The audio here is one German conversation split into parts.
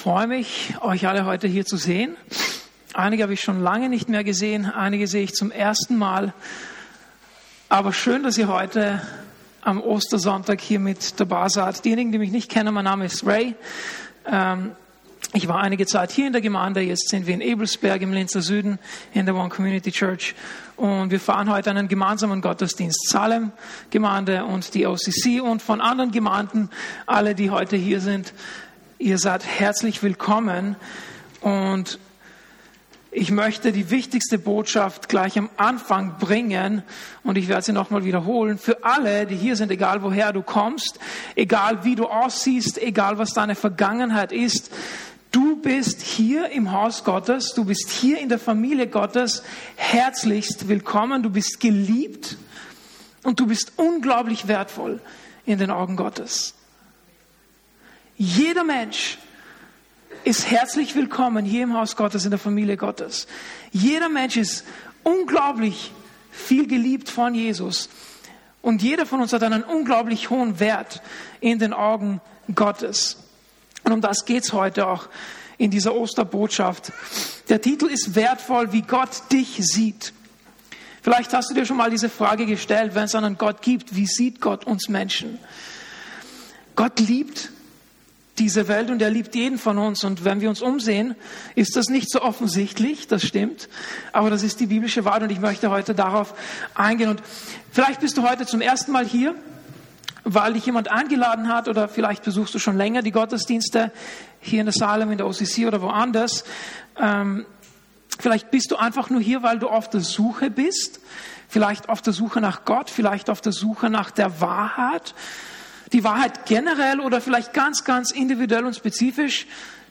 freue mich, euch alle heute hier zu sehen. Einige habe ich schon lange nicht mehr gesehen, einige sehe ich zum ersten Mal. Aber schön, dass ihr heute am Ostersonntag hier mit dabei seid. Diejenigen, die mich nicht kennen, mein Name ist Ray. Ähm, ich war einige Zeit hier in der Gemeinde, jetzt sind wir in Ebelsberg im Linzer Süden in der One Community Church und wir fahren heute einen gemeinsamen Gottesdienst. Salem Gemeinde und die OCC und von anderen Gemeinden, alle, die heute hier sind, Ihr seid herzlich willkommen und ich möchte die wichtigste Botschaft gleich am Anfang bringen und ich werde sie nochmal wiederholen. Für alle, die hier sind, egal woher du kommst, egal wie du aussiehst, egal was deine Vergangenheit ist, du bist hier im Haus Gottes, du bist hier in der Familie Gottes herzlichst willkommen, du bist geliebt und du bist unglaublich wertvoll in den Augen Gottes. Jeder Mensch ist herzlich willkommen hier im Haus Gottes, in der Familie Gottes. Jeder Mensch ist unglaublich viel geliebt von Jesus. Und jeder von uns hat einen unglaublich hohen Wert in den Augen Gottes. Und um das geht's heute auch in dieser Osterbotschaft. Der Titel ist wertvoll, wie Gott dich sieht. Vielleicht hast du dir schon mal diese Frage gestellt, wenn es einen Gott gibt, wie sieht Gott uns Menschen? Gott liebt diese Welt und er liebt jeden von uns. Und wenn wir uns umsehen, ist das nicht so offensichtlich, das stimmt, aber das ist die biblische Wahrheit und ich möchte heute darauf eingehen. Und vielleicht bist du heute zum ersten Mal hier, weil dich jemand eingeladen hat oder vielleicht besuchst du schon länger die Gottesdienste hier in der Salem, in der OCC oder woanders. Ähm, vielleicht bist du einfach nur hier, weil du auf der Suche bist, vielleicht auf der Suche nach Gott, vielleicht auf der Suche nach der Wahrheit die Wahrheit generell oder vielleicht ganz, ganz individuell und spezifisch.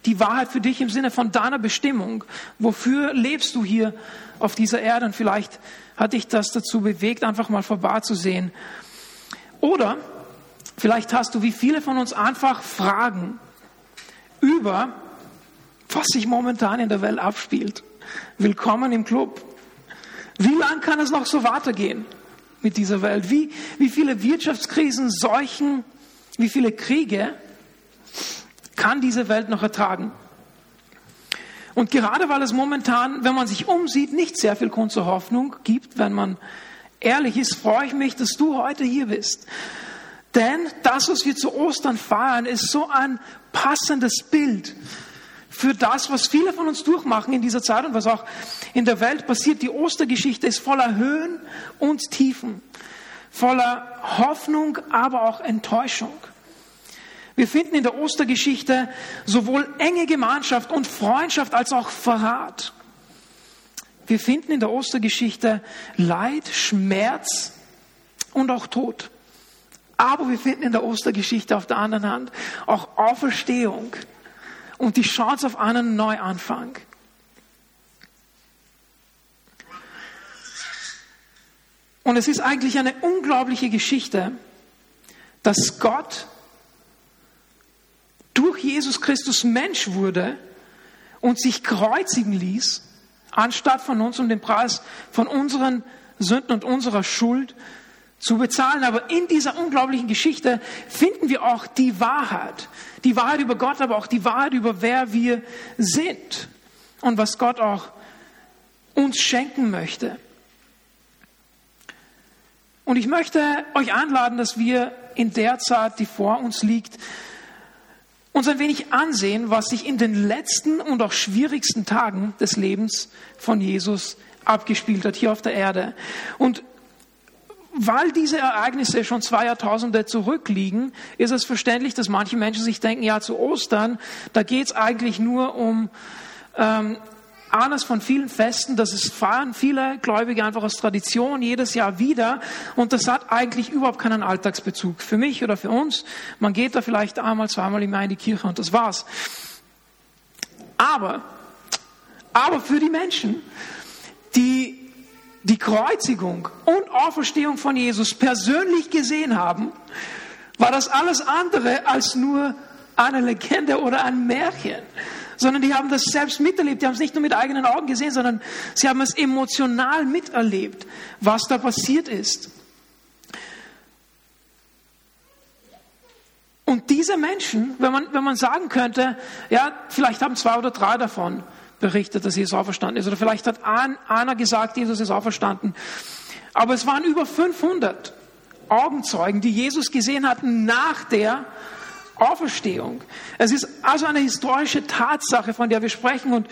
Die Wahrheit für dich im Sinne von deiner Bestimmung. Wofür lebst du hier auf dieser Erde? Und vielleicht hat dich das dazu bewegt, einfach mal vorbeizusehen. Oder vielleicht hast du wie viele von uns einfach Fragen über, was sich momentan in der Welt abspielt. Willkommen im Club. Wie lang kann es noch so weitergehen? mit dieser Welt? Wie, wie viele Wirtschaftskrisen, Seuchen, wie viele Kriege kann diese Welt noch ertragen? Und gerade weil es momentan, wenn man sich umsieht, nicht sehr viel Grund zur Hoffnung gibt, wenn man ehrlich ist, freue ich mich, dass du heute hier bist. Denn das, was wir zu Ostern feiern, ist so ein passendes Bild für das, was viele von uns durchmachen in dieser Zeit und was auch in der Welt passiert. Die Ostergeschichte ist voller Höhen und Tiefen, voller Hoffnung, aber auch Enttäuschung. Wir finden in der Ostergeschichte sowohl enge Gemeinschaft und Freundschaft als auch Verrat. Wir finden in der Ostergeschichte Leid, Schmerz und auch Tod. Aber wir finden in der Ostergeschichte auf der anderen Hand auch Auferstehung, und die Chance auf einen Neuanfang. Und es ist eigentlich eine unglaubliche Geschichte, dass Gott durch Jesus Christus Mensch wurde und sich kreuzigen ließ, anstatt von uns um den Preis von unseren Sünden und unserer Schuld zu bezahlen. Aber in dieser unglaublichen Geschichte finden wir auch die Wahrheit. Die Wahrheit über Gott, aber auch die Wahrheit über wer wir sind und was Gott auch uns schenken möchte. Und ich möchte euch einladen, dass wir in der Zeit, die vor uns liegt, uns ein wenig ansehen, was sich in den letzten und auch schwierigsten Tagen des Lebens von Jesus abgespielt hat hier auf der Erde. Und weil diese Ereignisse schon zwei Jahrtausende zurückliegen, ist es verständlich, dass manche Menschen sich denken, ja, zu Ostern, da geht es eigentlich nur um ähm, eines von vielen Festen, das ist feiern viele Gläubige einfach aus Tradition jedes Jahr wieder und das hat eigentlich überhaupt keinen Alltagsbezug für mich oder für uns. Man geht da vielleicht einmal, zweimal im Jahr in die Kirche und das war's. Aber, aber für die Menschen, die die Kreuzigung und Auferstehung von Jesus persönlich gesehen haben, war das alles andere als nur eine Legende oder ein Märchen, sondern die haben das selbst miterlebt. Die haben es nicht nur mit eigenen Augen gesehen, sondern sie haben es emotional miterlebt, was da passiert ist. Und diese Menschen, wenn man, wenn man sagen könnte, ja, vielleicht haben zwei oder drei davon berichtet, dass Jesus auferstanden ist. Oder vielleicht hat einer gesagt, Jesus ist auferstanden. Aber es waren über 500 Augenzeugen, die Jesus gesehen hatten nach der Auferstehung. Es ist also eine historische Tatsache, von der wir sprechen. Und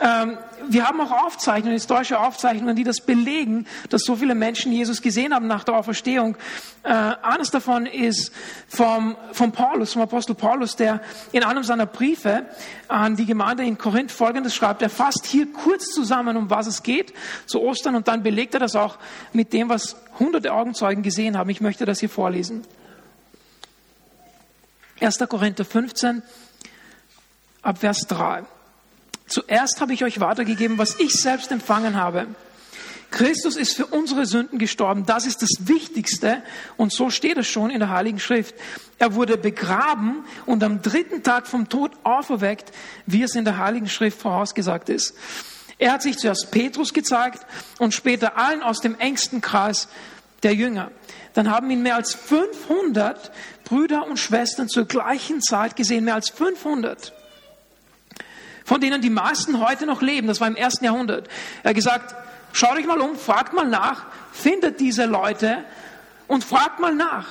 ähm, wir haben auch Aufzeichnungen, historische Aufzeichnungen, die das belegen, dass so viele Menschen Jesus gesehen haben nach der Auferstehung. Äh, eines davon ist vom, vom Paulus, vom Apostel Paulus, der in einem seiner Briefe an die Gemeinde in Korinth Folgendes schreibt. Er fasst hier kurz zusammen, um was es geht zu Ostern und dann belegt er das auch mit dem, was hunderte Augenzeugen gesehen haben. Ich möchte das hier vorlesen. 1. Korinther 15 ab Vers 3. Zuerst habe ich euch weitergegeben, was ich selbst empfangen habe. Christus ist für unsere Sünden gestorben. Das ist das Wichtigste. Und so steht es schon in der Heiligen Schrift. Er wurde begraben und am dritten Tag vom Tod auferweckt, wie es in der Heiligen Schrift vorausgesagt ist. Er hat sich zuerst Petrus gezeigt und später allen aus dem engsten Kreis der Jünger. Dann haben ihn mehr als 500 Brüder und Schwestern zur gleichen Zeit gesehen. Mehr als 500 von denen die meisten heute noch leben. Das war im ersten Jahrhundert. Er hat gesagt, schaut euch mal um, fragt mal nach, findet diese Leute und fragt mal nach,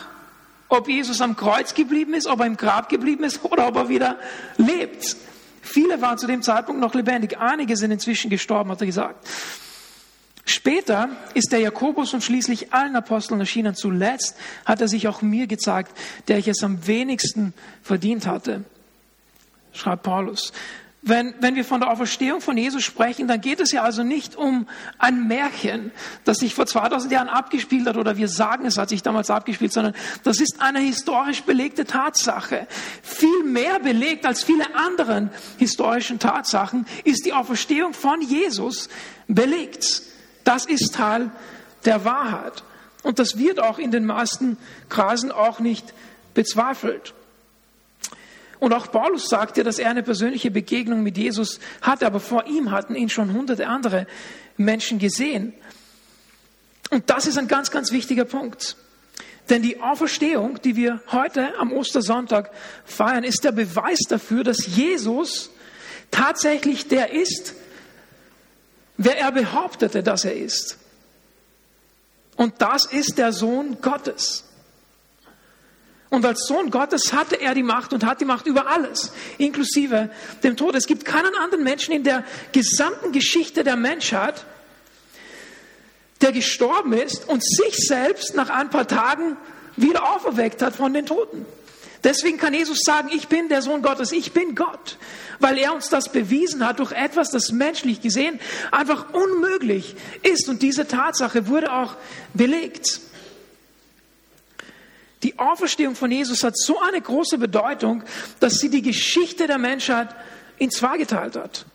ob Jesus am Kreuz geblieben ist, ob er im Grab geblieben ist oder ob er wieder lebt. Viele waren zu dem Zeitpunkt noch lebendig. Einige sind inzwischen gestorben, hat er gesagt. Später ist der Jakobus und schließlich allen Aposteln erschienen. Zuletzt hat er sich auch mir gezeigt, der ich es am wenigsten verdient hatte, schreibt Paulus. Wenn, wenn wir von der Auferstehung von Jesus sprechen, dann geht es ja also nicht um ein Märchen, das sich vor 2000 Jahren abgespielt hat oder wir sagen, es hat sich damals abgespielt, sondern das ist eine historisch belegte Tatsache. Viel mehr belegt als viele anderen historischen Tatsachen ist die Auferstehung von Jesus belegt. Das ist Teil der Wahrheit. Und das wird auch in den meisten Kreisen auch nicht bezweifelt. Und auch Paulus sagt ja, dass er eine persönliche Begegnung mit Jesus hatte, aber vor ihm hatten ihn schon hunderte andere Menschen gesehen. Und das ist ein ganz, ganz wichtiger Punkt. Denn die Auferstehung, die wir heute am Ostersonntag feiern, ist der Beweis dafür, dass Jesus tatsächlich der ist, wer er behauptete, dass er ist. Und das ist der Sohn Gottes. Und als Sohn Gottes hatte er die Macht und hat die Macht über alles, inklusive dem Tod. Es gibt keinen anderen Menschen in der gesamten Geschichte der Menschheit, der gestorben ist und sich selbst nach ein paar Tagen wieder auferweckt hat von den Toten. Deswegen kann Jesus sagen, ich bin der Sohn Gottes, ich bin Gott, weil er uns das bewiesen hat durch etwas, das menschlich gesehen einfach unmöglich ist. Und diese Tatsache wurde auch belegt. Die Auferstehung von Jesus hat so eine große Bedeutung, dass sie die Geschichte der Menschheit in zwei geteilt hat.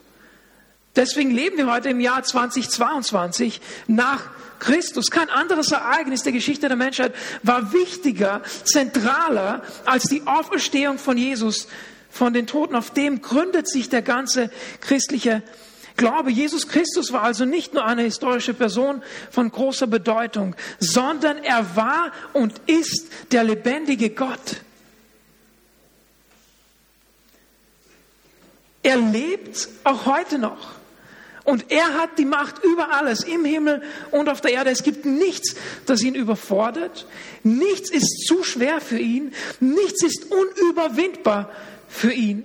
Deswegen leben wir heute im Jahr 2022 nach Christus. Kein anderes Ereignis der Geschichte der Menschheit war wichtiger, zentraler als die Auferstehung von Jesus von den Toten. Auf dem gründet sich der ganze christliche Glaube, Jesus Christus war also nicht nur eine historische Person von großer Bedeutung, sondern er war und ist der lebendige Gott. Er lebt auch heute noch. Und er hat die Macht über alles, im Himmel und auf der Erde. Es gibt nichts, das ihn überfordert. Nichts ist zu schwer für ihn. Nichts ist unüberwindbar für ihn.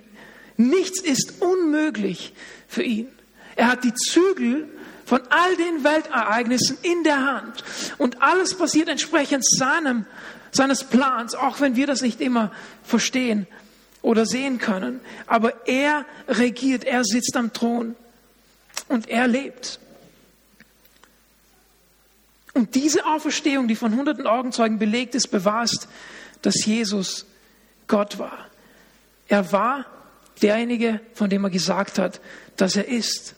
Nichts ist unmöglich für ihn. Er hat die Zügel von all den Weltereignissen in der Hand. Und alles passiert entsprechend seinem, seines Plans, auch wenn wir das nicht immer verstehen oder sehen können. Aber er regiert, er sitzt am Thron und er lebt. Und diese Auferstehung, die von hunderten Augenzeugen belegt ist, bewahrst, dass Jesus Gott war. Er war derjenige, von dem er gesagt hat, dass er ist.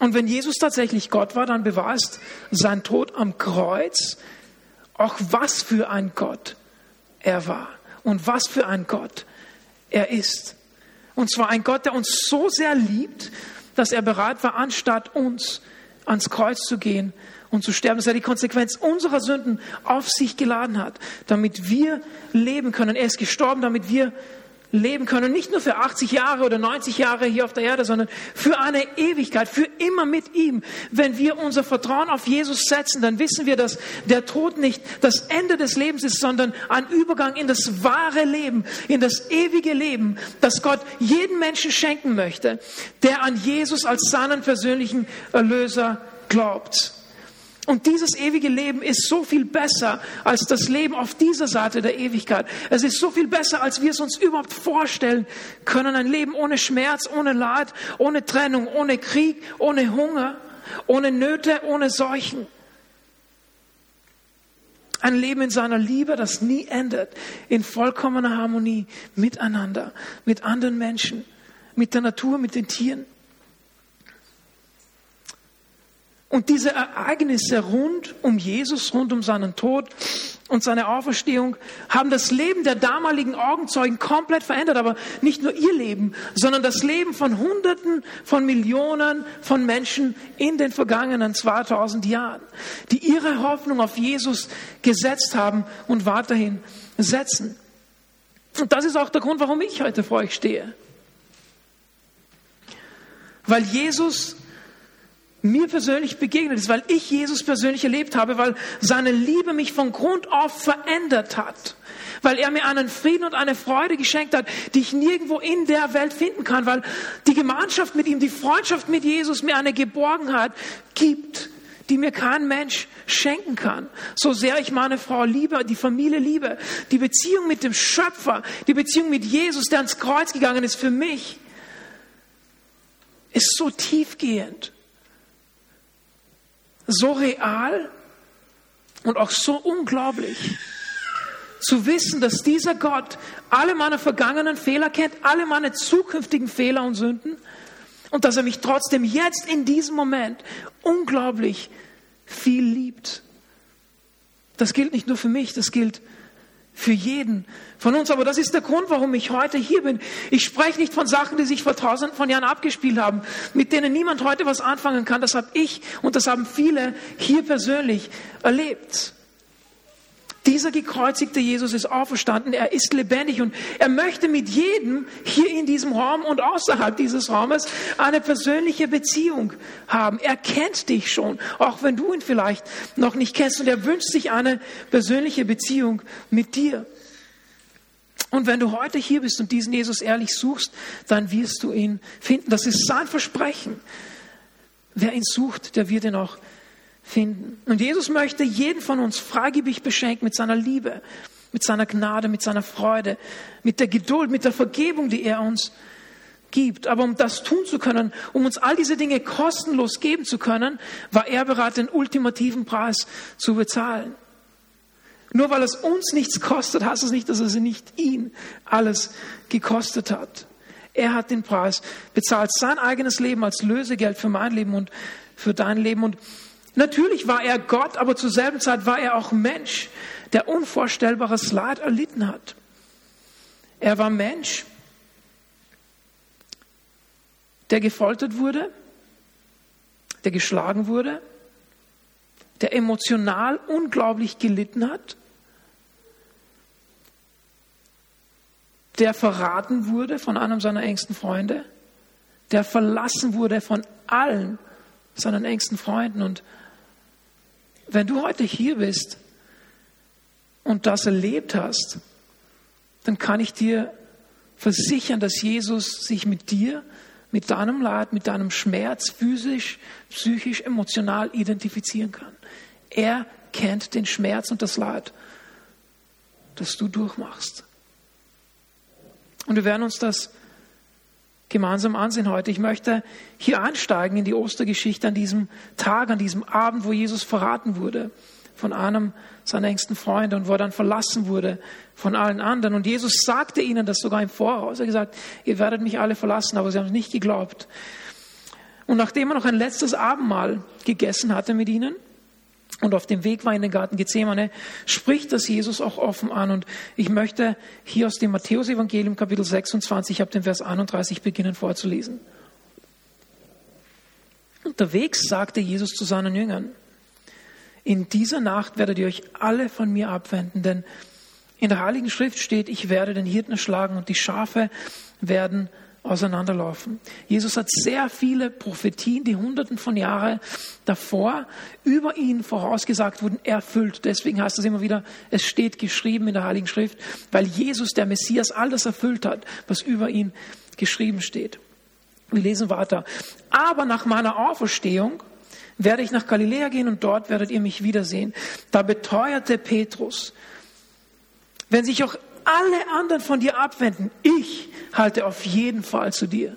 Und wenn Jesus tatsächlich Gott war, dann beweist sein Tod am Kreuz auch, was für ein Gott er war und was für ein Gott er ist. Und zwar ein Gott, der uns so sehr liebt, dass er bereit war, anstatt uns ans Kreuz zu gehen und zu sterben, dass er die Konsequenz unserer Sünden auf sich geladen hat, damit wir leben können. Er ist gestorben, damit wir leben können. Nicht nur für 80 Jahre oder 90 Jahre hier auf der Erde, sondern für eine Ewigkeit, für immer mit ihm. Wenn wir unser Vertrauen auf Jesus setzen, dann wissen wir, dass der Tod nicht das Ende des Lebens ist, sondern ein Übergang in das wahre Leben, in das ewige Leben, das Gott jeden Menschen schenken möchte, der an Jesus als seinen persönlichen Erlöser glaubt. Und dieses ewige Leben ist so viel besser als das Leben auf dieser Seite der Ewigkeit. Es ist so viel besser, als wir es uns überhaupt vorstellen können. Ein Leben ohne Schmerz, ohne Leid, ohne Trennung, ohne Krieg, ohne Hunger, ohne Nöte, ohne Seuchen. Ein Leben in seiner Liebe, das nie endet, in vollkommener Harmonie miteinander, mit anderen Menschen, mit der Natur, mit den Tieren. Und diese Ereignisse rund um Jesus, rund um seinen Tod und seine Auferstehung haben das Leben der damaligen Augenzeugen komplett verändert. Aber nicht nur ihr Leben, sondern das Leben von Hunderten, von Millionen von Menschen in den vergangenen 2000 Jahren, die ihre Hoffnung auf Jesus gesetzt haben und weiterhin setzen. Und das ist auch der Grund, warum ich heute vor euch stehe. Weil Jesus mir persönlich begegnet ist, weil ich Jesus persönlich erlebt habe, weil seine Liebe mich von Grund auf verändert hat, weil er mir einen Frieden und eine Freude geschenkt hat, die ich nirgendwo in der Welt finden kann, weil die Gemeinschaft mit ihm, die Freundschaft mit Jesus mir eine Geborgenheit gibt, die mir kein Mensch schenken kann. So sehr ich meine Frau liebe, die Familie liebe, die Beziehung mit dem Schöpfer, die Beziehung mit Jesus, der ans Kreuz gegangen ist für mich, ist so tiefgehend so real und auch so unglaublich zu wissen, dass dieser Gott alle meine vergangenen Fehler kennt, alle meine zukünftigen Fehler und Sünden und dass er mich trotzdem jetzt in diesem Moment unglaublich viel liebt. Das gilt nicht nur für mich, das gilt für jeden von uns. Aber das ist der Grund, warum ich heute hier bin. Ich spreche nicht von Sachen, die sich vor tausenden von Jahren abgespielt haben, mit denen niemand heute was anfangen kann. Das habe ich und das haben viele hier persönlich erlebt. Dieser gekreuzigte Jesus ist auferstanden, er ist lebendig und er möchte mit jedem hier in diesem Raum und außerhalb dieses Raumes eine persönliche Beziehung haben. Er kennt dich schon, auch wenn du ihn vielleicht noch nicht kennst und er wünscht sich eine persönliche Beziehung mit dir. Und wenn du heute hier bist und diesen Jesus ehrlich suchst, dann wirst du ihn finden. Das ist sein Versprechen. Wer ihn sucht, der wird ihn auch finden. Und Jesus möchte jeden von uns freigebig beschenken mit seiner Liebe, mit seiner Gnade, mit seiner Freude, mit der Geduld, mit der Vergebung, die er uns gibt. Aber um das tun zu können, um uns all diese Dinge kostenlos geben zu können, war er bereit, den ultimativen Preis zu bezahlen. Nur weil es uns nichts kostet, heißt es nicht, dass es nicht ihn alles gekostet hat. Er hat den Preis bezahlt, sein eigenes Leben als Lösegeld für mein Leben und für dein Leben. Und Natürlich war er Gott, aber zur selben Zeit war er auch Mensch, der unvorstellbares Leid erlitten hat. Er war Mensch, der gefoltert wurde, der geschlagen wurde, der emotional unglaublich gelitten hat, der verraten wurde von einem seiner engsten Freunde, der verlassen wurde von allen seinen engsten Freunden und wenn du heute hier bist und das erlebt hast, dann kann ich dir versichern, dass Jesus sich mit dir, mit deinem Leid, mit deinem Schmerz physisch, psychisch, emotional identifizieren kann. Er kennt den Schmerz und das Leid, das du durchmachst. Und wir werden uns das gemeinsam ansehen heute. Ich möchte hier einsteigen in die Ostergeschichte an diesem Tag, an diesem Abend, wo Jesus verraten wurde von einem seiner engsten Freunde und wo er dann verlassen wurde von allen anderen. Und Jesus sagte ihnen das sogar im Voraus. Er gesagt, ihr werdet mich alle verlassen, aber sie haben es nicht geglaubt. Und nachdem er noch ein letztes Abendmahl gegessen hatte mit ihnen, und auf dem Weg war in den Garten Gethsemane, spricht das Jesus auch offen an. Und ich möchte hier aus dem Matthäus-Evangelium Kapitel 26 ab dem Vers 31 beginnen vorzulesen. Unterwegs sagte Jesus zu seinen Jüngern, in dieser Nacht werdet ihr euch alle von mir abwenden, denn in der Heiligen Schrift steht, ich werde den Hirten erschlagen und die Schafe werden auseinanderlaufen. Jesus hat sehr viele Prophetien, die hunderten von Jahren davor über ihn vorausgesagt wurden, erfüllt. Deswegen heißt es immer wieder, es steht geschrieben in der Heiligen Schrift, weil Jesus, der Messias, all das erfüllt hat, was über ihn geschrieben steht. Wir lesen weiter. Aber nach meiner Auferstehung werde ich nach Galiläa gehen und dort werdet ihr mich wiedersehen. Da beteuerte Petrus, wenn sich auch alle anderen von dir abwenden, ich halte auf jeden Fall zu dir.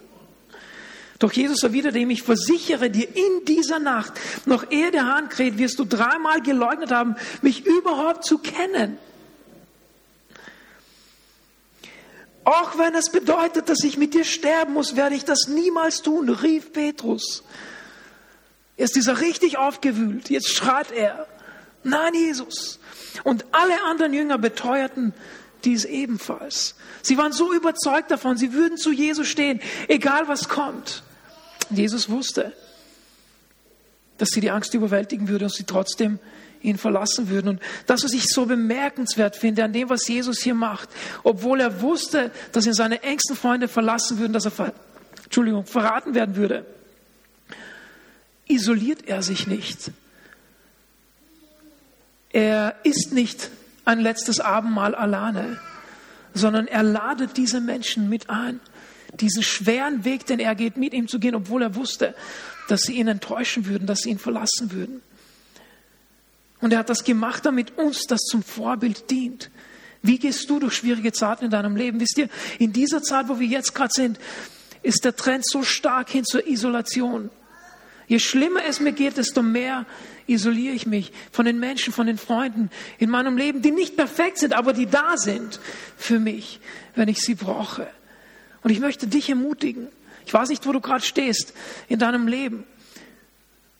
Doch Jesus erwiderte ihm, ich versichere dir, in dieser Nacht, noch ehe der Hahn kräht, wirst du dreimal geleugnet haben, mich überhaupt zu kennen. Auch wenn es bedeutet, dass ich mit dir sterben muss, werde ich das niemals tun, rief Petrus. Jetzt ist er richtig aufgewühlt. Jetzt schreit er, nein, Jesus. Und alle anderen Jünger beteuerten dies ebenfalls. Sie waren so überzeugt davon, sie würden zu Jesus stehen, egal was kommt. Jesus wusste, dass sie die Angst überwältigen würde und sie trotzdem ihn verlassen würden. Und das, was ich so bemerkenswert finde an dem, was Jesus hier macht, obwohl er wusste, dass ihn seine engsten Freunde verlassen würden, dass er, Entschuldigung, verraten werden würde, isoliert er sich nicht. Er ist nicht ein letztes Abendmahl alleine, sondern er ladet diese Menschen mit ein, diesen schweren Weg, den er geht, mit ihm zu gehen, obwohl er wusste, dass sie ihn enttäuschen würden, dass sie ihn verlassen würden. Und er hat das gemacht, damit uns das zum Vorbild dient. Wie gehst du durch schwierige Zeiten in deinem Leben? Wisst ihr, in dieser Zeit, wo wir jetzt gerade sind, ist der Trend so stark hin zur Isolation. Je schlimmer es mir geht, desto mehr isoliere ich mich von den Menschen, von den Freunden in meinem Leben, die nicht perfekt sind, aber die da sind für mich, wenn ich sie brauche. Und ich möchte dich ermutigen. Ich weiß nicht, wo du gerade stehst in deinem Leben.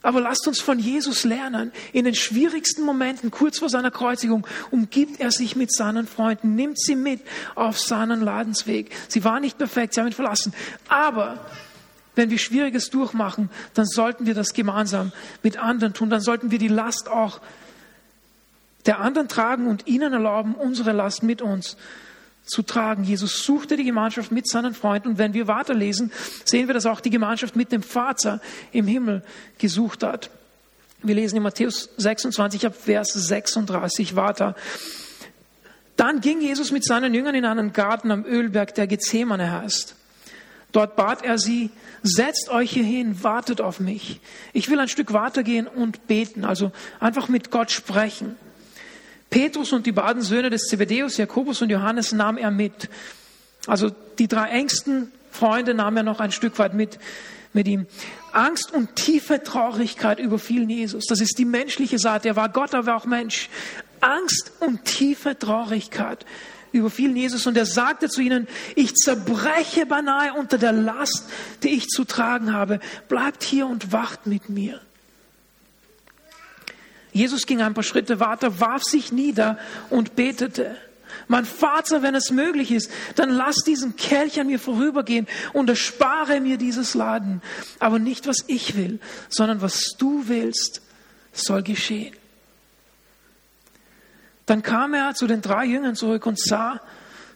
Aber lasst uns von Jesus lernen. In den schwierigsten Momenten, kurz vor seiner Kreuzigung, umgibt er sich mit seinen Freunden, nimmt sie mit auf seinen Ladensweg. Sie waren nicht perfekt, sie haben ihn verlassen. Aber wenn wir Schwieriges durchmachen, dann sollten wir das gemeinsam mit anderen tun. Dann sollten wir die Last auch der anderen tragen und ihnen erlauben, unsere Last mit uns zu tragen. Jesus suchte die Gemeinschaft mit seinen Freunden und wenn wir weiterlesen, sehen wir, dass auch die Gemeinschaft mit dem Vater im Himmel gesucht hat. Wir lesen in Matthäus 26 ab Vers 36 weiter. Dann ging Jesus mit seinen Jüngern in einen Garten am Ölberg, der Gethsemane heißt. Dort bat er sie, setzt euch hier hin, wartet auf mich. Ich will ein Stück weitergehen und beten, also einfach mit Gott sprechen. Petrus und die beiden Söhne des Zebedeus, Jakobus und Johannes, nahm er mit. Also die drei engsten Freunde nahm er noch ein Stück weit mit, mit ihm. Angst und tiefe Traurigkeit überfielen Jesus. Das ist die menschliche Seite. Er war Gott, er war auch Mensch. Angst und tiefe Traurigkeit überfielen Jesus und er sagte zu ihnen, ich zerbreche beinahe unter der Last, die ich zu tragen habe. Bleibt hier und wacht mit mir. Jesus ging ein paar Schritte weiter, warf sich nieder und betete. Mein Vater, wenn es möglich ist, dann lass diesen Kelch an mir vorübergehen und erspare mir dieses Laden. Aber nicht, was ich will, sondern was du willst, soll geschehen. Dann kam er zu den drei Jüngern zurück und sah,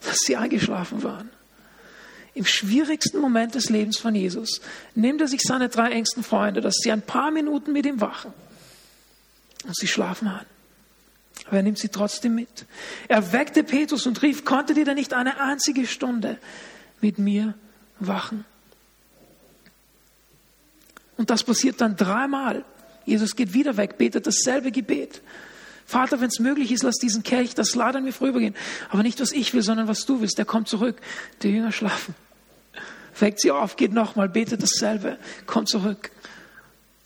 dass sie eingeschlafen waren. Im schwierigsten Moment des Lebens von Jesus nimmt er sich seine drei engsten Freunde, dass sie ein paar Minuten mit ihm wachen. Und sie schlafen an. Aber er nimmt sie trotzdem mit. Er weckte Petrus und rief, konntet ihr denn nicht eine einzige Stunde mit mir wachen? Und das passiert dann dreimal. Jesus geht wieder weg, betet dasselbe Gebet. Vater, wenn es möglich ist, lass diesen Kelch, das Lad an mir vorübergehen. Aber nicht, was ich will, sondern was du willst. Der kommt zurück. Die Jünger schlafen. Weckt sie auf, geht nochmal, betet dasselbe, kommt zurück.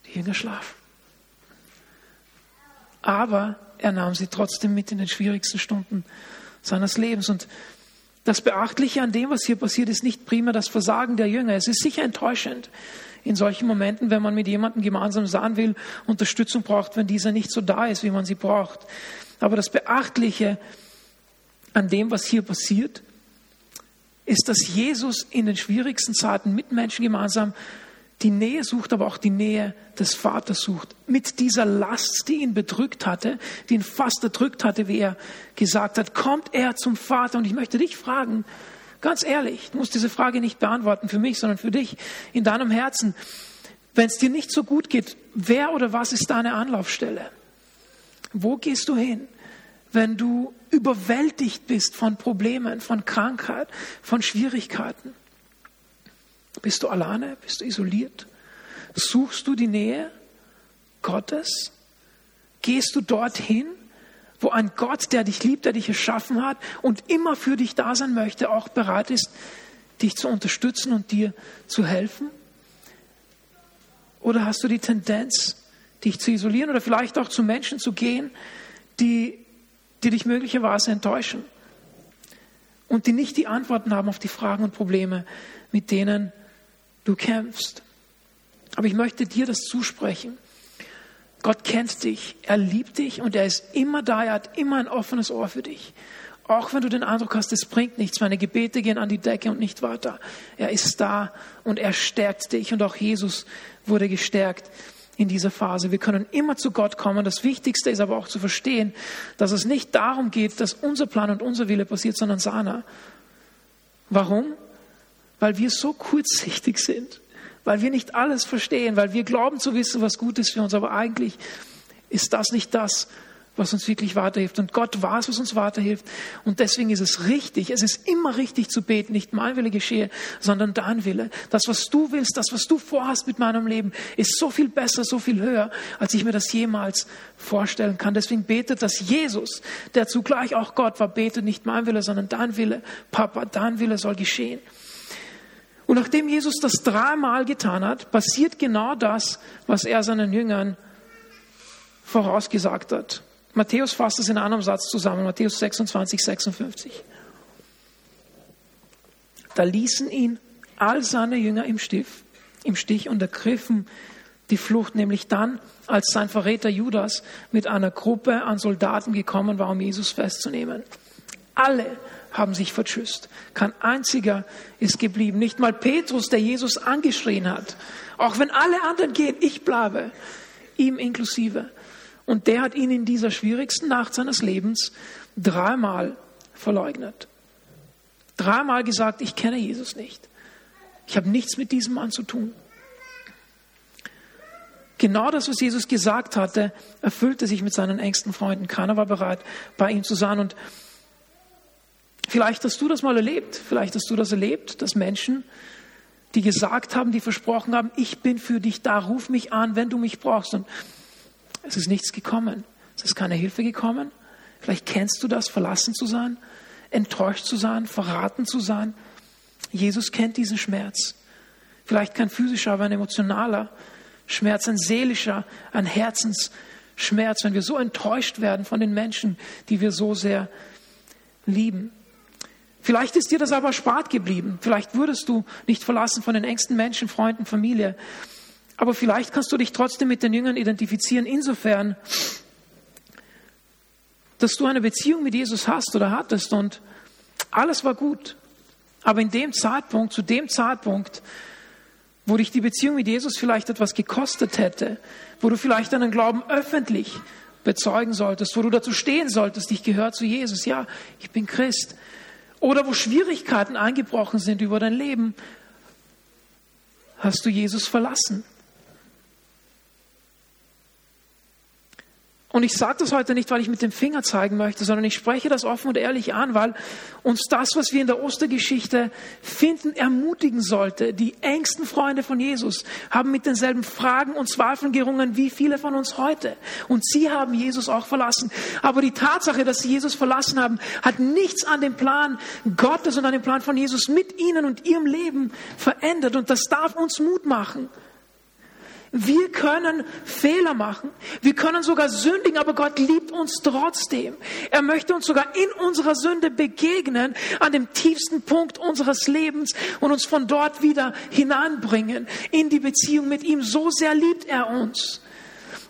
Die Jünger schlafen. Aber er nahm sie trotzdem mit in den schwierigsten Stunden seines Lebens. Und das Beachtliche an dem, was hier passiert, ist nicht prima das Versagen der Jünger. Es ist sicher enttäuschend in solchen Momenten, wenn man mit jemandem gemeinsam sein will, Unterstützung braucht, wenn dieser nicht so da ist, wie man sie braucht. Aber das Beachtliche an dem, was hier passiert, ist, dass Jesus in den schwierigsten Zeiten mit Menschen gemeinsam die Nähe sucht, aber auch die Nähe des Vaters sucht. Mit dieser Last, die ihn bedrückt hatte, die ihn fast erdrückt hatte, wie er gesagt hat, kommt er zum Vater. Und ich möchte dich fragen, ganz ehrlich, du musst diese Frage nicht beantworten für mich, sondern für dich in deinem Herzen. Wenn es dir nicht so gut geht, wer oder was ist deine Anlaufstelle? Wo gehst du hin, wenn du überwältigt bist von Problemen, von Krankheit, von Schwierigkeiten? Bist du alleine? Bist du isoliert? Suchst du die Nähe Gottes? Gehst du dorthin, wo ein Gott, der dich liebt, der dich erschaffen hat und immer für dich da sein möchte, auch bereit ist, dich zu unterstützen und dir zu helfen? Oder hast du die Tendenz, dich zu isolieren oder vielleicht auch zu Menschen zu gehen, die, die dich möglicherweise enttäuschen und die nicht die Antworten haben auf die Fragen und Probleme, mit denen du kämpfst. Aber ich möchte dir das zusprechen. Gott kennt dich, er liebt dich und er ist immer da, er hat immer ein offenes Ohr für dich. Auch wenn du den Eindruck hast, es bringt nichts, meine Gebete gehen an die Decke und nicht weiter. Er ist da und er stärkt dich und auch Jesus wurde gestärkt in dieser Phase. Wir können immer zu Gott kommen. Das Wichtigste ist aber auch zu verstehen, dass es nicht darum geht, dass unser Plan und unser Wille passiert, sondern seiner. Warum? weil wir so kurzsichtig sind, weil wir nicht alles verstehen, weil wir glauben zu wissen, was gut ist für uns, aber eigentlich ist das nicht das, was uns wirklich weiterhilft. Und Gott weiß, was uns weiterhilft. Und deswegen ist es richtig, es ist immer richtig zu beten, nicht mein Wille geschehe, sondern dein Wille. Das, was du willst, das, was du vorhast mit meinem Leben, ist so viel besser, so viel höher, als ich mir das jemals vorstellen kann. Deswegen betet, dass Jesus, der zugleich auch Gott war, betet nicht mein Wille, sondern dein Wille. Papa, dein Wille soll geschehen. Und nachdem Jesus das dreimal getan hat, passiert genau das, was er seinen Jüngern vorausgesagt hat. Matthäus fasst es in einem Satz zusammen, Matthäus 26, 56. Da ließen ihn all seine Jünger im Stich, im Stich und ergriffen die Flucht, nämlich dann, als sein Verräter Judas mit einer Gruppe an Soldaten gekommen war, um Jesus festzunehmen. Alle haben sich verschüsst. Kein einziger ist geblieben. Nicht mal Petrus, der Jesus angeschrien hat. Auch wenn alle anderen gehen, ich bleibe. Ihm inklusive. Und der hat ihn in dieser schwierigsten Nacht seines Lebens dreimal verleugnet. Dreimal gesagt, ich kenne Jesus nicht. Ich habe nichts mit diesem Mann zu tun. Genau das, was Jesus gesagt hatte, erfüllte sich mit seinen engsten Freunden. Keiner war bereit, bei ihm zu sein. Und Vielleicht hast du das mal erlebt. Vielleicht hast du das erlebt, dass Menschen, die gesagt haben, die versprochen haben, ich bin für dich da, ruf mich an, wenn du mich brauchst. Und es ist nichts gekommen. Es ist keine Hilfe gekommen. Vielleicht kennst du das, verlassen zu sein, enttäuscht zu sein, verraten zu sein. Jesus kennt diesen Schmerz. Vielleicht kein physischer, aber ein emotionaler Schmerz, ein seelischer, ein Herzensschmerz, wenn wir so enttäuscht werden von den Menschen, die wir so sehr lieben. Vielleicht ist dir das aber spart geblieben. Vielleicht wurdest du nicht verlassen von den engsten Menschen, Freunden, Familie. Aber vielleicht kannst du dich trotzdem mit den Jüngern identifizieren, insofern, dass du eine Beziehung mit Jesus hast oder hattest und alles war gut. Aber in dem Zeitpunkt, zu dem Zeitpunkt, wo dich die Beziehung mit Jesus vielleicht etwas gekostet hätte, wo du vielleicht deinen Glauben öffentlich bezeugen solltest, wo du dazu stehen solltest, ich gehöre zu Jesus, ja, ich bin Christ, oder wo Schwierigkeiten eingebrochen sind über dein Leben, hast du Jesus verlassen. Und ich sage das heute nicht, weil ich mit dem Finger zeigen möchte, sondern ich spreche das offen und ehrlich an, weil uns das, was wir in der Ostergeschichte finden, ermutigen sollte. Die engsten Freunde von Jesus haben mit denselben Fragen und Zweifeln gerungen wie viele von uns heute. Und sie haben Jesus auch verlassen. Aber die Tatsache, dass sie Jesus verlassen haben, hat nichts an dem Plan Gottes und an dem Plan von Jesus mit ihnen und ihrem Leben verändert. Und das darf uns Mut machen. Wir können Fehler machen. Wir können sogar sündigen, aber Gott liebt uns trotzdem. Er möchte uns sogar in unserer Sünde begegnen, an dem tiefsten Punkt unseres Lebens und uns von dort wieder hinanbringen in die Beziehung mit ihm. So sehr liebt er uns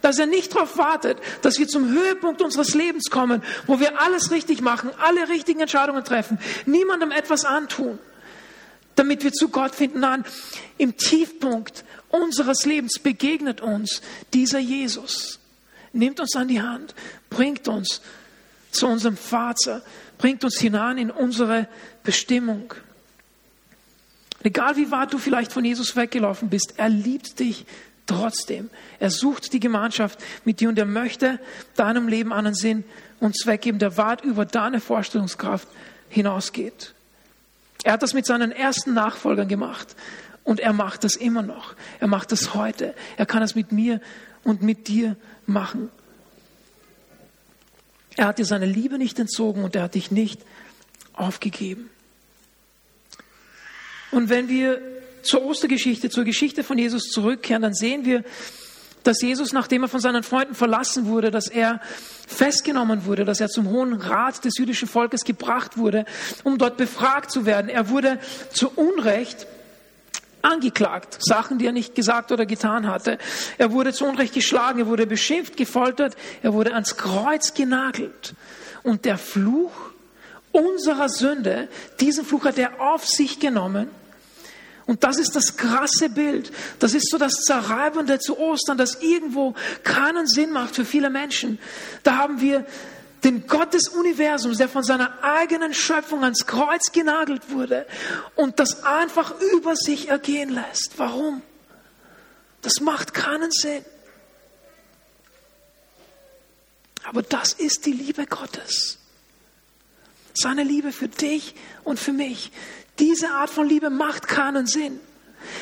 dass er nicht darauf wartet, dass wir zum Höhepunkt unseres Lebens kommen, wo wir alles richtig machen, alle richtigen Entscheidungen treffen, niemandem etwas antun, damit wir zu Gott finden. Nein, im Tiefpunkt unseres Lebens begegnet uns dieser Jesus, nimmt uns an die Hand, bringt uns zu unserem Vater, bringt uns hinein in unsere Bestimmung. Egal wie weit du vielleicht von Jesus weggelaufen bist, er liebt dich trotzdem. Er sucht die Gemeinschaft mit dir und er möchte deinem Leben einen Sinn und Zweck geben, der weit über deine Vorstellungskraft hinausgeht. Er hat das mit seinen ersten Nachfolgern gemacht und er macht das immer noch. Er macht das heute. Er kann es mit mir und mit dir machen. Er hat dir seine Liebe nicht entzogen und er hat dich nicht aufgegeben. Und wenn wir zur Ostergeschichte, zur Geschichte von Jesus zurückkehren, dann sehen wir, dass Jesus, nachdem er von seinen Freunden verlassen wurde, dass er festgenommen wurde, dass er zum Hohen Rat des jüdischen Volkes gebracht wurde, um dort befragt zu werden. Er wurde zu Unrecht angeklagt, Sachen, die er nicht gesagt oder getan hatte. Er wurde zu Unrecht geschlagen, er wurde beschimpft, gefoltert, er wurde ans Kreuz genagelt. Und der Fluch unserer Sünde, diesen Fluch hat er auf sich genommen und das ist das krasse Bild. Das ist so das Zerreibende zu Ostern, das irgendwo keinen Sinn macht für viele Menschen. Da haben wir den Gott des Universums, der von seiner eigenen Schöpfung ans Kreuz genagelt wurde und das einfach über sich ergehen lässt. Warum? Das macht keinen Sinn. Aber das ist die Liebe Gottes. Seine Liebe für dich und für mich. Diese Art von Liebe macht keinen Sinn.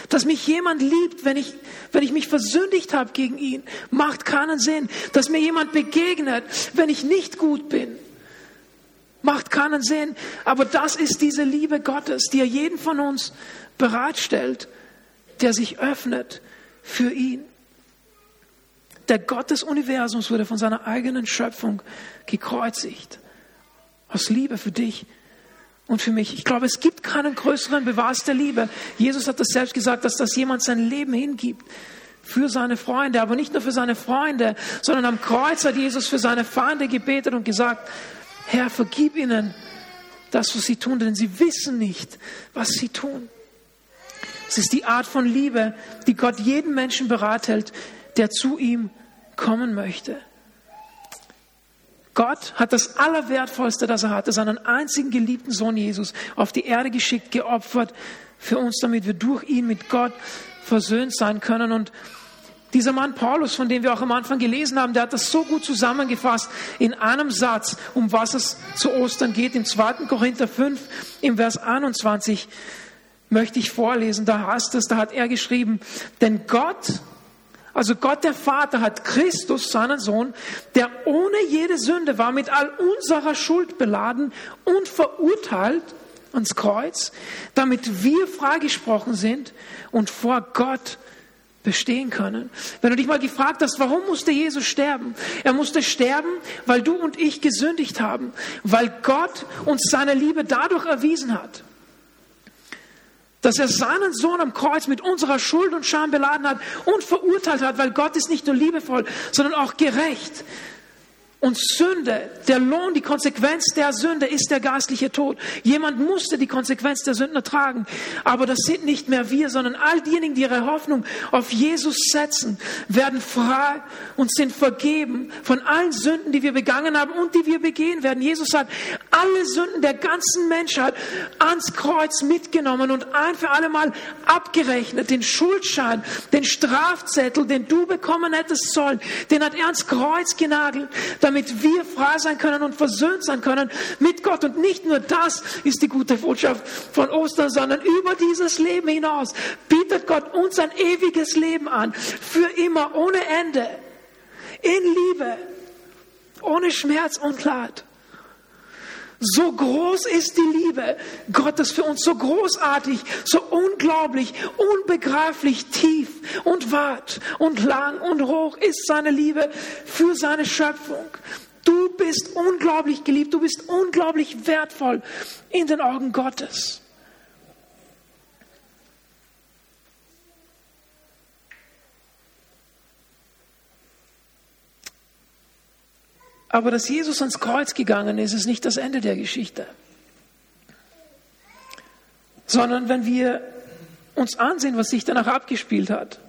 Dass mich jemand liebt, wenn ich, wenn ich mich versündigt habe gegen ihn, macht keinen Sinn. Dass mir jemand begegnet, wenn ich nicht gut bin, macht keinen Sinn. Aber das ist diese Liebe Gottes, die er jeden von uns bereitstellt, der sich öffnet für ihn. Der Gott des Universums wurde von seiner eigenen Schöpfung gekreuzigt. Aus Liebe für dich und für mich. Ich glaube, es gibt keinen größeren Beweis der Liebe. Jesus hat das selbst gesagt, dass das jemand sein Leben hingibt für seine Freunde, aber nicht nur für seine Freunde, sondern am Kreuz hat Jesus für seine Feinde gebetet und gesagt, Herr, vergib ihnen das, was sie tun, denn sie wissen nicht, was sie tun. Es ist die Art von Liebe, die Gott jedem Menschen bereithält, der zu ihm kommen möchte. Gott hat das Allerwertvollste, das er hatte, seinen einzigen geliebten Sohn Jesus auf die Erde geschickt, geopfert für uns, damit wir durch ihn mit Gott versöhnt sein können. Und dieser Mann Paulus, von dem wir auch am Anfang gelesen haben, der hat das so gut zusammengefasst in einem Satz, um was es zu Ostern geht. Im 2. Korinther 5, im Vers 21 möchte ich vorlesen. Da heißt es, da hat er geschrieben, denn Gott also Gott der Vater hat Christus, seinen Sohn, der ohne jede Sünde war, mit all unserer Schuld beladen und verurteilt ans Kreuz, damit wir freigesprochen sind und vor Gott bestehen können. Wenn du dich mal gefragt hast, warum musste Jesus sterben? Er musste sterben, weil du und ich gesündigt haben, weil Gott uns seine Liebe dadurch erwiesen hat dass er seinen Sohn am Kreuz mit unserer Schuld und Scham beladen hat und verurteilt hat, weil Gott ist nicht nur liebevoll, sondern auch gerecht. Und Sünde, der Lohn, die Konsequenz der Sünde ist der geistliche Tod. Jemand musste die Konsequenz der Sünden ertragen. Aber das sind nicht mehr wir, sondern all diejenigen, die ihre Hoffnung auf Jesus setzen, werden frei und sind vergeben von allen Sünden, die wir begangen haben und die wir begehen werden. Jesus hat alle Sünden der ganzen Menschheit ans Kreuz mitgenommen und ein für alle Mal abgerechnet. Den Schuldschein, den Strafzettel, den du bekommen hättest sollen, den hat er ans Kreuz genagelt damit wir frei sein können und versöhnt sein können mit Gott. Und nicht nur das ist die gute Botschaft von Ostern, sondern über dieses Leben hinaus bietet Gott uns ein ewiges Leben an, für immer, ohne Ende, in Liebe, ohne Schmerz und Leid. So groß ist die Liebe Gottes für uns, so großartig, so unglaublich, unbegreiflich tief und weit und lang und hoch ist seine Liebe für seine Schöpfung. Du bist unglaublich geliebt, du bist unglaublich wertvoll in den Augen Gottes. Aber dass Jesus ans Kreuz gegangen ist, ist nicht das Ende der Geschichte. sondern wenn wir uns ansehen, was sich danach abgespielt hat,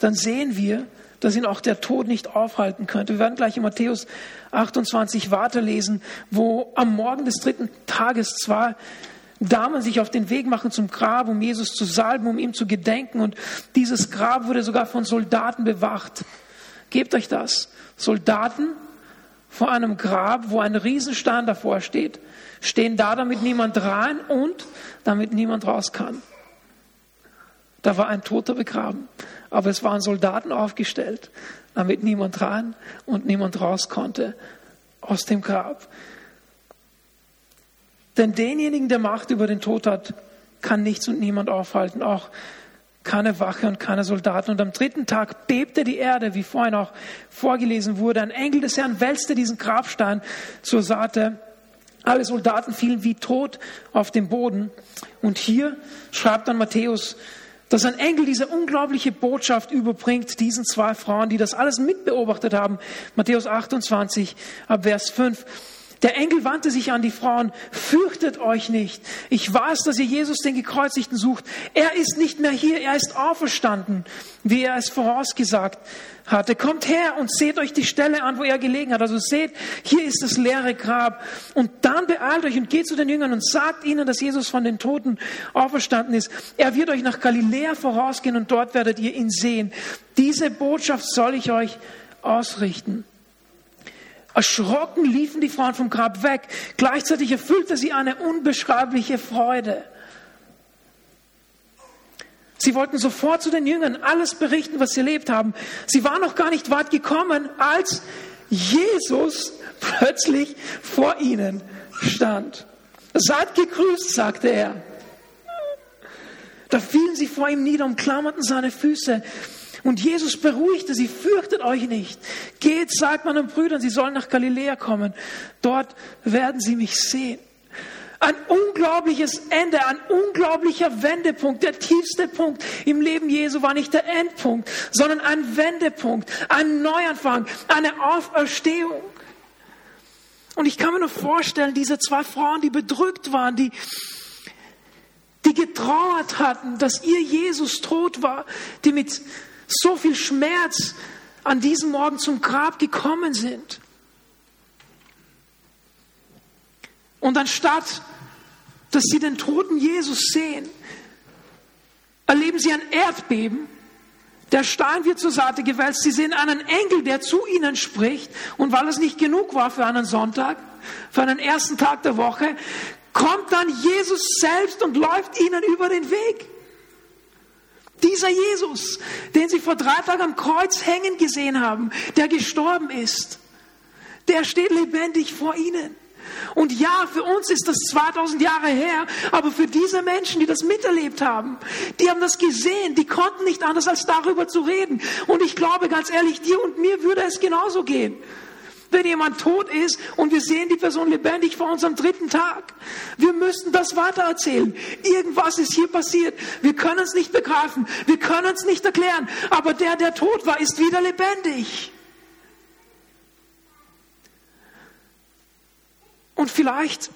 dann sehen wir, dass ihn auch der Tod nicht aufhalten könnte. Wir werden gleich in Matthäus 28 weiterlesen, wo am Morgen des dritten Tages zwei Damen sich auf den Weg machen zum Grab, um Jesus zu salben, um ihm zu gedenken. Und dieses Grab wurde sogar von Soldaten bewacht. Gebt euch das. Soldaten vor einem Grab, wo ein Riesenstein davor steht, stehen da, damit niemand rein und damit niemand raus kann. Da war ein Toter begraben, aber es waren Soldaten aufgestellt, damit niemand rein und niemand raus konnte aus dem Grab. Denn denjenigen, der Macht über den Tod hat, kann nichts und niemand aufhalten, auch keine Wache und keine Soldaten. Und am dritten Tag bebte die Erde, wie vorhin auch vorgelesen wurde. Ein Engel des Herrn wälzte diesen Grabstein zur Seite. Alle Soldaten fielen wie tot auf den Boden. Und hier schreibt dann Matthäus, dass ein Engel diese unglaubliche Botschaft überbringt, diesen zwei Frauen, die das alles mitbeobachtet haben. Matthäus 28, ab Vers 5. Der Engel wandte sich an die Frauen, fürchtet euch nicht. Ich weiß, dass ihr Jesus, den Gekreuzigten, sucht. Er ist nicht mehr hier, er ist auferstanden, wie er es vorausgesagt hatte. Kommt her und seht euch die Stelle an, wo er gelegen hat. Also seht, hier ist das leere Grab. Und dann beeilt euch und geht zu den Jüngern und sagt ihnen, dass Jesus von den Toten auferstanden ist. Er wird euch nach Galiläa vorausgehen und dort werdet ihr ihn sehen. Diese Botschaft soll ich euch ausrichten. Erschrocken liefen die Frauen vom Grab weg. Gleichzeitig erfüllte sie eine unbeschreibliche Freude. Sie wollten sofort zu den Jüngern alles berichten, was sie erlebt haben. Sie waren noch gar nicht weit gekommen, als Jesus plötzlich vor ihnen stand. Seid gegrüßt, sagte er. Da fielen sie vor ihm nieder und klammerten seine Füße. Und Jesus beruhigte sie, fürchtet euch nicht. Geht, sagt meinen Brüdern, sie sollen nach Galiläa kommen. Dort werden sie mich sehen. Ein unglaubliches Ende, ein unglaublicher Wendepunkt. Der tiefste Punkt im Leben Jesu war nicht der Endpunkt, sondern ein Wendepunkt, ein Neuanfang, eine Auferstehung. Und ich kann mir nur vorstellen, diese zwei Frauen, die bedrückt waren, die, die getrauert hatten, dass ihr Jesus tot war, die mit so viel Schmerz an diesem Morgen zum Grab gekommen sind. Und anstatt, dass sie den toten Jesus sehen, erleben sie ein Erdbeben. Der Stein wird zur Seite gewälzt. Sie sehen einen Engel, der zu ihnen spricht. Und weil es nicht genug war für einen Sonntag, für einen ersten Tag der Woche, kommt dann Jesus selbst und läuft ihnen über den Weg. Dieser Jesus, den sie vor drei Tagen am Kreuz hängen gesehen haben, der gestorben ist, der steht lebendig vor ihnen. Und ja, für uns ist das 2000 Jahre her, aber für diese Menschen, die das miterlebt haben, die haben das gesehen, die konnten nicht anders als darüber zu reden. Und ich glaube ganz ehrlich, dir und mir würde es genauso gehen wenn jemand tot ist und wir sehen die Person lebendig vor uns am dritten Tag. Wir müssen das weitererzählen. Irgendwas ist hier passiert. Wir können es nicht begreifen. Wir können es nicht erklären. Aber der, der tot war, ist wieder lebendig. Und vielleicht,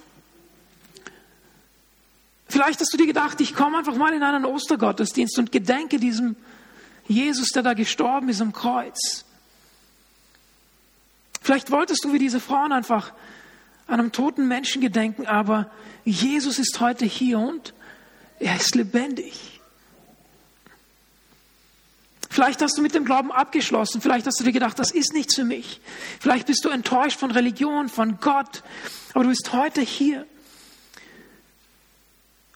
vielleicht hast du dir gedacht, ich komme einfach mal in einen Ostergottesdienst und gedenke diesem Jesus, der da gestorben ist am Kreuz. Vielleicht wolltest du wie diese Frauen einfach einem toten Menschen gedenken, aber Jesus ist heute hier und er ist lebendig. Vielleicht hast du mit dem Glauben abgeschlossen. Vielleicht hast du dir gedacht, das ist nichts für mich. Vielleicht bist du enttäuscht von Religion, von Gott. Aber du bist heute hier.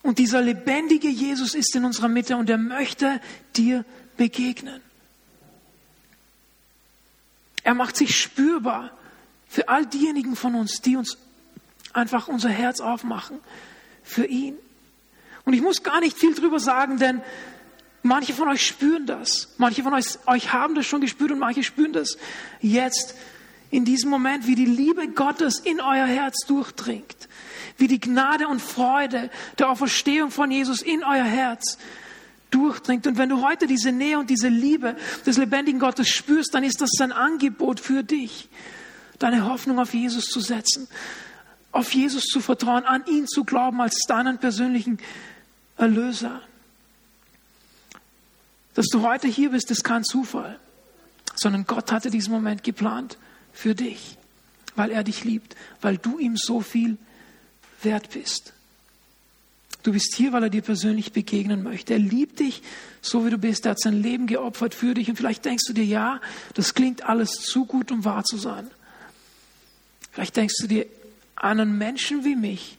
Und dieser lebendige Jesus ist in unserer Mitte und er möchte dir begegnen. Er macht sich spürbar für all diejenigen von uns, die uns einfach unser Herz aufmachen für ihn. Und ich muss gar nicht viel drüber sagen, denn manche von euch spüren das. Manche von euch, euch haben das schon gespürt und manche spüren das jetzt in diesem Moment, wie die Liebe Gottes in euer Herz durchdringt. Wie die Gnade und Freude der Auferstehung von Jesus in euer Herz durchdringt. Und wenn du heute diese Nähe und diese Liebe des lebendigen Gottes spürst, dann ist das sein Angebot für dich, deine Hoffnung auf Jesus zu setzen, auf Jesus zu vertrauen, an ihn zu glauben als deinen persönlichen Erlöser. Dass du heute hier bist, ist kein Zufall, sondern Gott hatte diesen Moment geplant für dich, weil er dich liebt, weil du ihm so viel wert bist. Du bist hier, weil er dir persönlich begegnen möchte. Er liebt dich so, wie du bist. Er hat sein Leben geopfert für dich. Und vielleicht denkst du dir, ja, das klingt alles zu gut, um wahr zu sein. Vielleicht denkst du dir, einen Menschen wie mich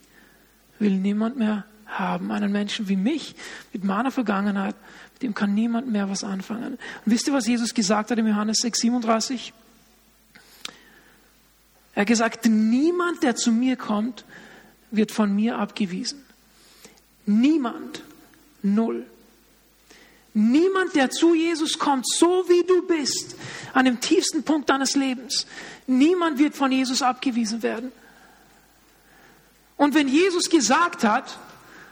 will niemand mehr haben. Einen Menschen wie mich mit meiner Vergangenheit mit dem kann niemand mehr was anfangen. Und wisst ihr, was Jesus gesagt hat im Johannes 6, 37? Er hat gesagt, niemand, der zu mir kommt, wird von mir abgewiesen. Niemand. Null. Niemand, der zu Jesus kommt, so wie du bist, an dem tiefsten Punkt deines Lebens, niemand wird von Jesus abgewiesen werden. Und wenn Jesus gesagt hat,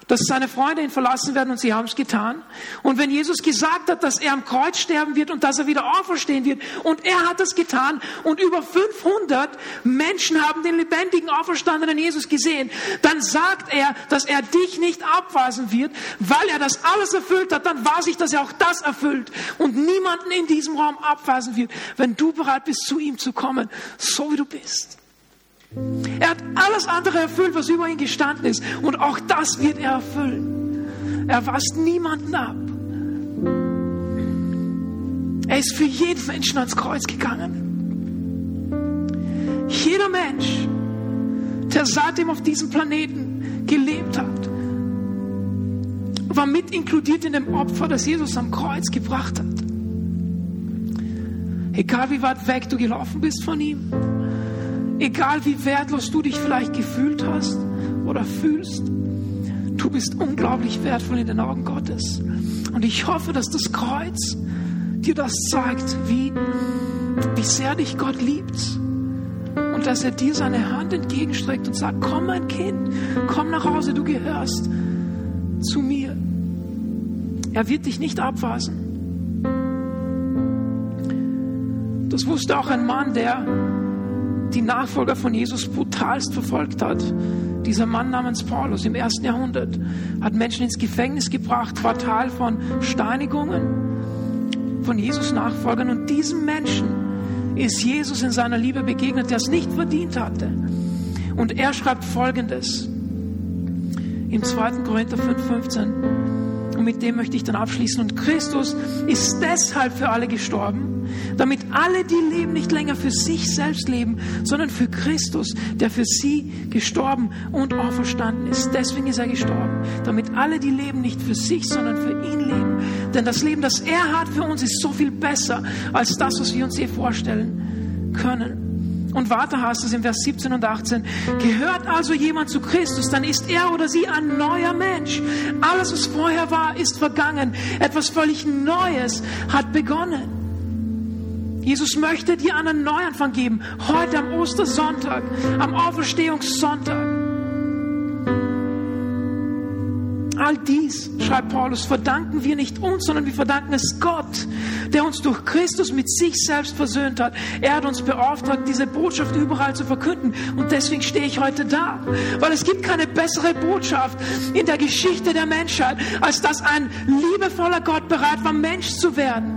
dass seine Freunde ihn verlassen werden und sie haben es getan. Und wenn Jesus gesagt hat, dass er am Kreuz sterben wird und dass er wieder auferstehen wird und er hat es getan und über 500 Menschen haben den lebendigen, auferstandenen Jesus gesehen, dann sagt er, dass er dich nicht abweisen wird, weil er das alles erfüllt hat, dann weiß ich, dass er auch das erfüllt und niemanden in diesem Raum abweisen wird, wenn du bereit bist, zu ihm zu kommen, so wie du bist. Er hat alles andere erfüllt, was über ihn gestanden ist. Und auch das wird er erfüllen. Er weist niemanden ab. Er ist für jeden Menschen ans Kreuz gegangen. Jeder Mensch, der seitdem auf diesem Planeten gelebt hat, war mit inkludiert in dem Opfer, das Jesus am Kreuz gebracht hat. Egal wie weit weg du gelaufen bist von ihm, Egal wie wertlos du dich vielleicht gefühlt hast oder fühlst, du bist unglaublich wertvoll in den Augen Gottes. Und ich hoffe, dass das Kreuz dir das zeigt, wie, wie sehr dich Gott liebt. Und dass er dir seine Hand entgegenstreckt und sagt, komm mein Kind, komm nach Hause, du gehörst zu mir. Er wird dich nicht abweisen. Das wusste auch ein Mann, der die Nachfolger von Jesus brutalst verfolgt hat. Dieser Mann namens Paulus im ersten Jahrhundert hat Menschen ins Gefängnis gebracht, war Teil von Steinigungen von Jesus Nachfolgern und diesem Menschen ist Jesus in seiner Liebe begegnet, der es nicht verdient hatte. Und er schreibt Folgendes im 2. Korinther 5,15 und mit dem möchte ich dann abschließen. Und Christus ist deshalb für alle gestorben, damit alle, die leben, nicht länger für sich selbst leben, sondern für Christus, der für sie gestorben und auferstanden ist. Deswegen ist er gestorben, damit alle, die leben, nicht für sich, sondern für ihn leben. Denn das Leben, das er hat für uns, ist so viel besser als das, was wir uns je vorstellen können. Und weiter heißt es im Vers 17 und 18, gehört also jemand zu Christus, dann ist er oder sie ein neuer Mensch. Alles, was vorher war, ist vergangen. Etwas völlig Neues hat begonnen. Jesus möchte dir einen Neuanfang geben, heute am Ostersonntag, am Auferstehungssonntag. All dies, schreibt Paulus, verdanken wir nicht uns, sondern wir verdanken es Gott, der uns durch Christus mit sich selbst versöhnt hat. Er hat uns beauftragt, diese Botschaft überall zu verkünden. Und deswegen stehe ich heute da. Weil es gibt keine bessere Botschaft in der Geschichte der Menschheit, als dass ein liebevoller Gott bereit war, Mensch zu werden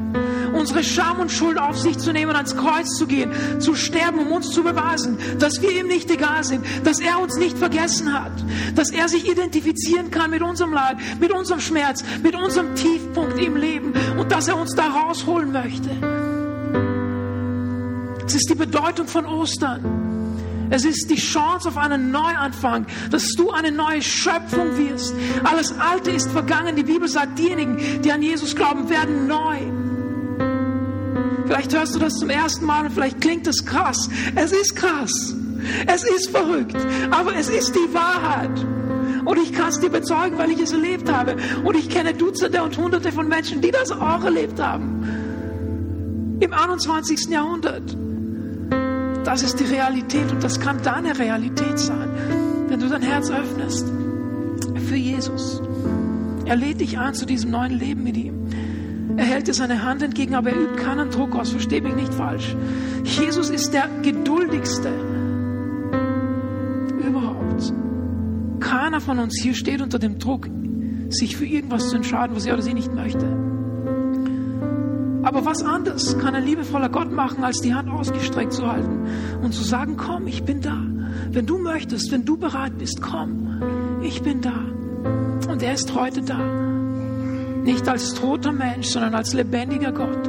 unsere Scham und Schuld auf sich zu nehmen, ans Kreuz zu gehen, zu sterben, um uns zu beweisen, dass wir ihm nicht egal sind, dass er uns nicht vergessen hat, dass er sich identifizieren kann mit unserem Leid, mit unserem Schmerz, mit unserem Tiefpunkt im Leben und dass er uns da rausholen möchte. Es ist die Bedeutung von Ostern. Es ist die Chance auf einen Neuanfang, dass du eine neue Schöpfung wirst. Alles Alte ist vergangen. Die Bibel sagt, diejenigen, die an Jesus glauben, werden neu. Vielleicht hörst du das zum ersten Mal und vielleicht klingt es krass. Es ist krass. Es ist verrückt. Aber es ist die Wahrheit. Und ich kann es dir bezeugen, weil ich es erlebt habe. Und ich kenne Dutzende und Hunderte von Menschen, die das auch erlebt haben. Im 21. Jahrhundert. Das ist die Realität und das kann deine Realität sein, wenn du dein Herz öffnest für Jesus. Er lädt dich ein zu diesem neuen Leben mit ihm. Er hält dir seine Hand entgegen, aber er übt keinen Druck aus. Versteh mich nicht falsch. Jesus ist der geduldigste überhaupt. Keiner von uns hier steht unter dem Druck, sich für irgendwas zu entscheiden, was er oder sie nicht möchte. Aber was anderes kann ein liebevoller Gott machen, als die Hand ausgestreckt zu halten und zu sagen, komm, ich bin da. Wenn du möchtest, wenn du bereit bist, komm, ich bin da. Und er ist heute da. Nicht als toter Mensch, sondern als lebendiger Gott.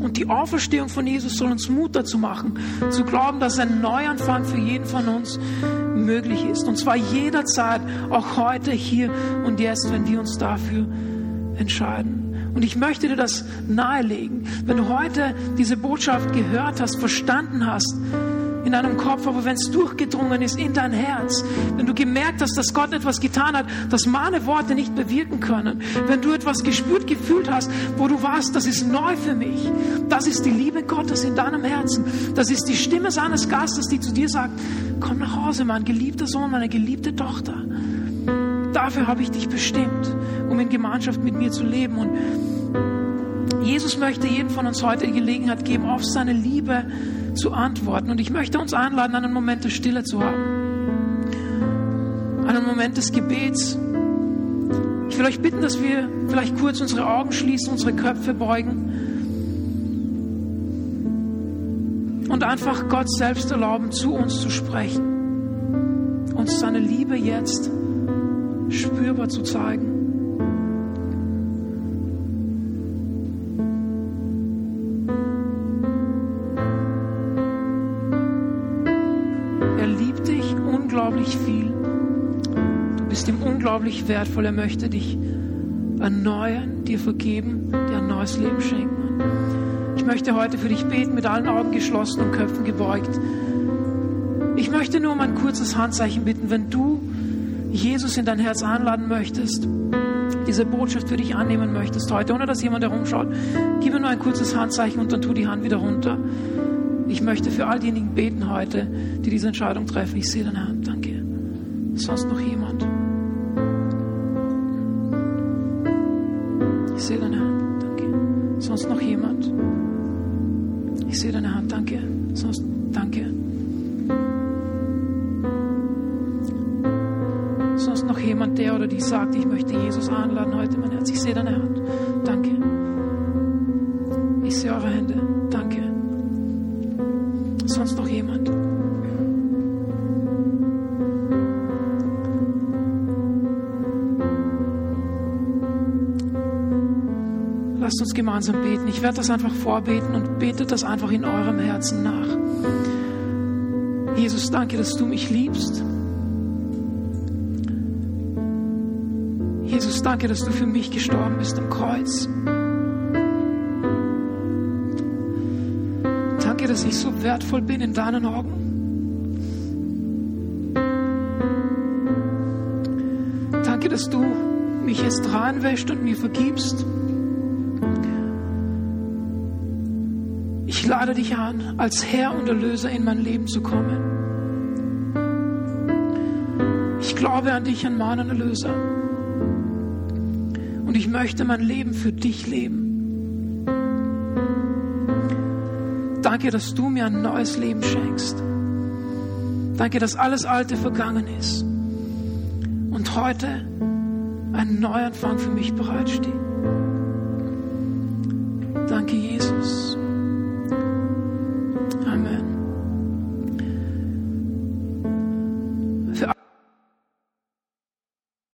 Und die Auferstehung von Jesus soll uns Mut dazu machen, zu glauben, dass ein Neuanfang für jeden von uns möglich ist. Und zwar jederzeit, auch heute, hier und jetzt, wenn wir uns dafür entscheiden. Und ich möchte dir das nahelegen. Wenn du heute diese Botschaft gehört hast, verstanden hast, in deinem Kopf, aber wenn es durchgedrungen ist in dein Herz, wenn du gemerkt hast, dass Gott etwas getan hat, das meine Worte nicht bewirken können, wenn du etwas gespürt, gefühlt hast, wo du warst, das ist neu für mich, das ist die Liebe Gottes in deinem Herzen, das ist die Stimme seines Gastes, die zu dir sagt, komm nach Hause, mein geliebter Sohn, meine geliebte Tochter. Dafür habe ich dich bestimmt, um in Gemeinschaft mit mir zu leben. Und Jesus möchte jedem von uns heute die Gelegenheit geben, auf seine Liebe zu antworten. Und ich möchte uns einladen, einen Moment der Stille zu haben. Einen Moment des Gebets. Ich will euch bitten, dass wir vielleicht kurz unsere Augen schließen, unsere Köpfe beugen und einfach Gott selbst erlauben, zu uns zu sprechen, uns seine Liebe jetzt spürbar zu zeigen. Unglaublich wertvoll. Er möchte dich erneuern, dir vergeben, dir ein neues Leben schenken. Ich möchte heute für dich beten, mit allen Augen geschlossen und Köpfen gebeugt. Ich möchte nur um ein kurzes Handzeichen bitten, wenn du Jesus in dein Herz einladen möchtest, diese Botschaft für dich annehmen möchtest heute, ohne dass jemand herumschaut, gib mir nur ein kurzes Handzeichen und dann tu die Hand wieder runter. Ich möchte für all diejenigen beten heute, die diese Entscheidung treffen. Ich sehe deine Hand. Danke. Sonst noch jemand? Danke. Sonst, danke. Sonst noch jemand, der oder die sagt, ich möchte Jesus einladen heute in mein Herz. Ich sehe deine Hand. Danke. Ich sehe eure Hände. Danke. Sonst noch jemand? Lasst uns gemeinsam beten. Ich werde das einfach vorbeten und betet das einfach in eurem Herzen nach. Jesus, danke, dass du mich liebst. Jesus, danke, dass du für mich gestorben bist am Kreuz. Danke, dass ich so wertvoll bin in deinen Augen. Danke, dass du mich jetzt reinwäscht und mir vergibst. Lade dich an, als Herr und Erlöser in mein Leben zu kommen. Ich glaube an dich, an meinen Erlöser. Und ich möchte mein Leben für dich leben. Danke, dass du mir ein neues Leben schenkst. Danke, dass alles Alte vergangen ist und heute ein Neuanfang für mich bereitsteht.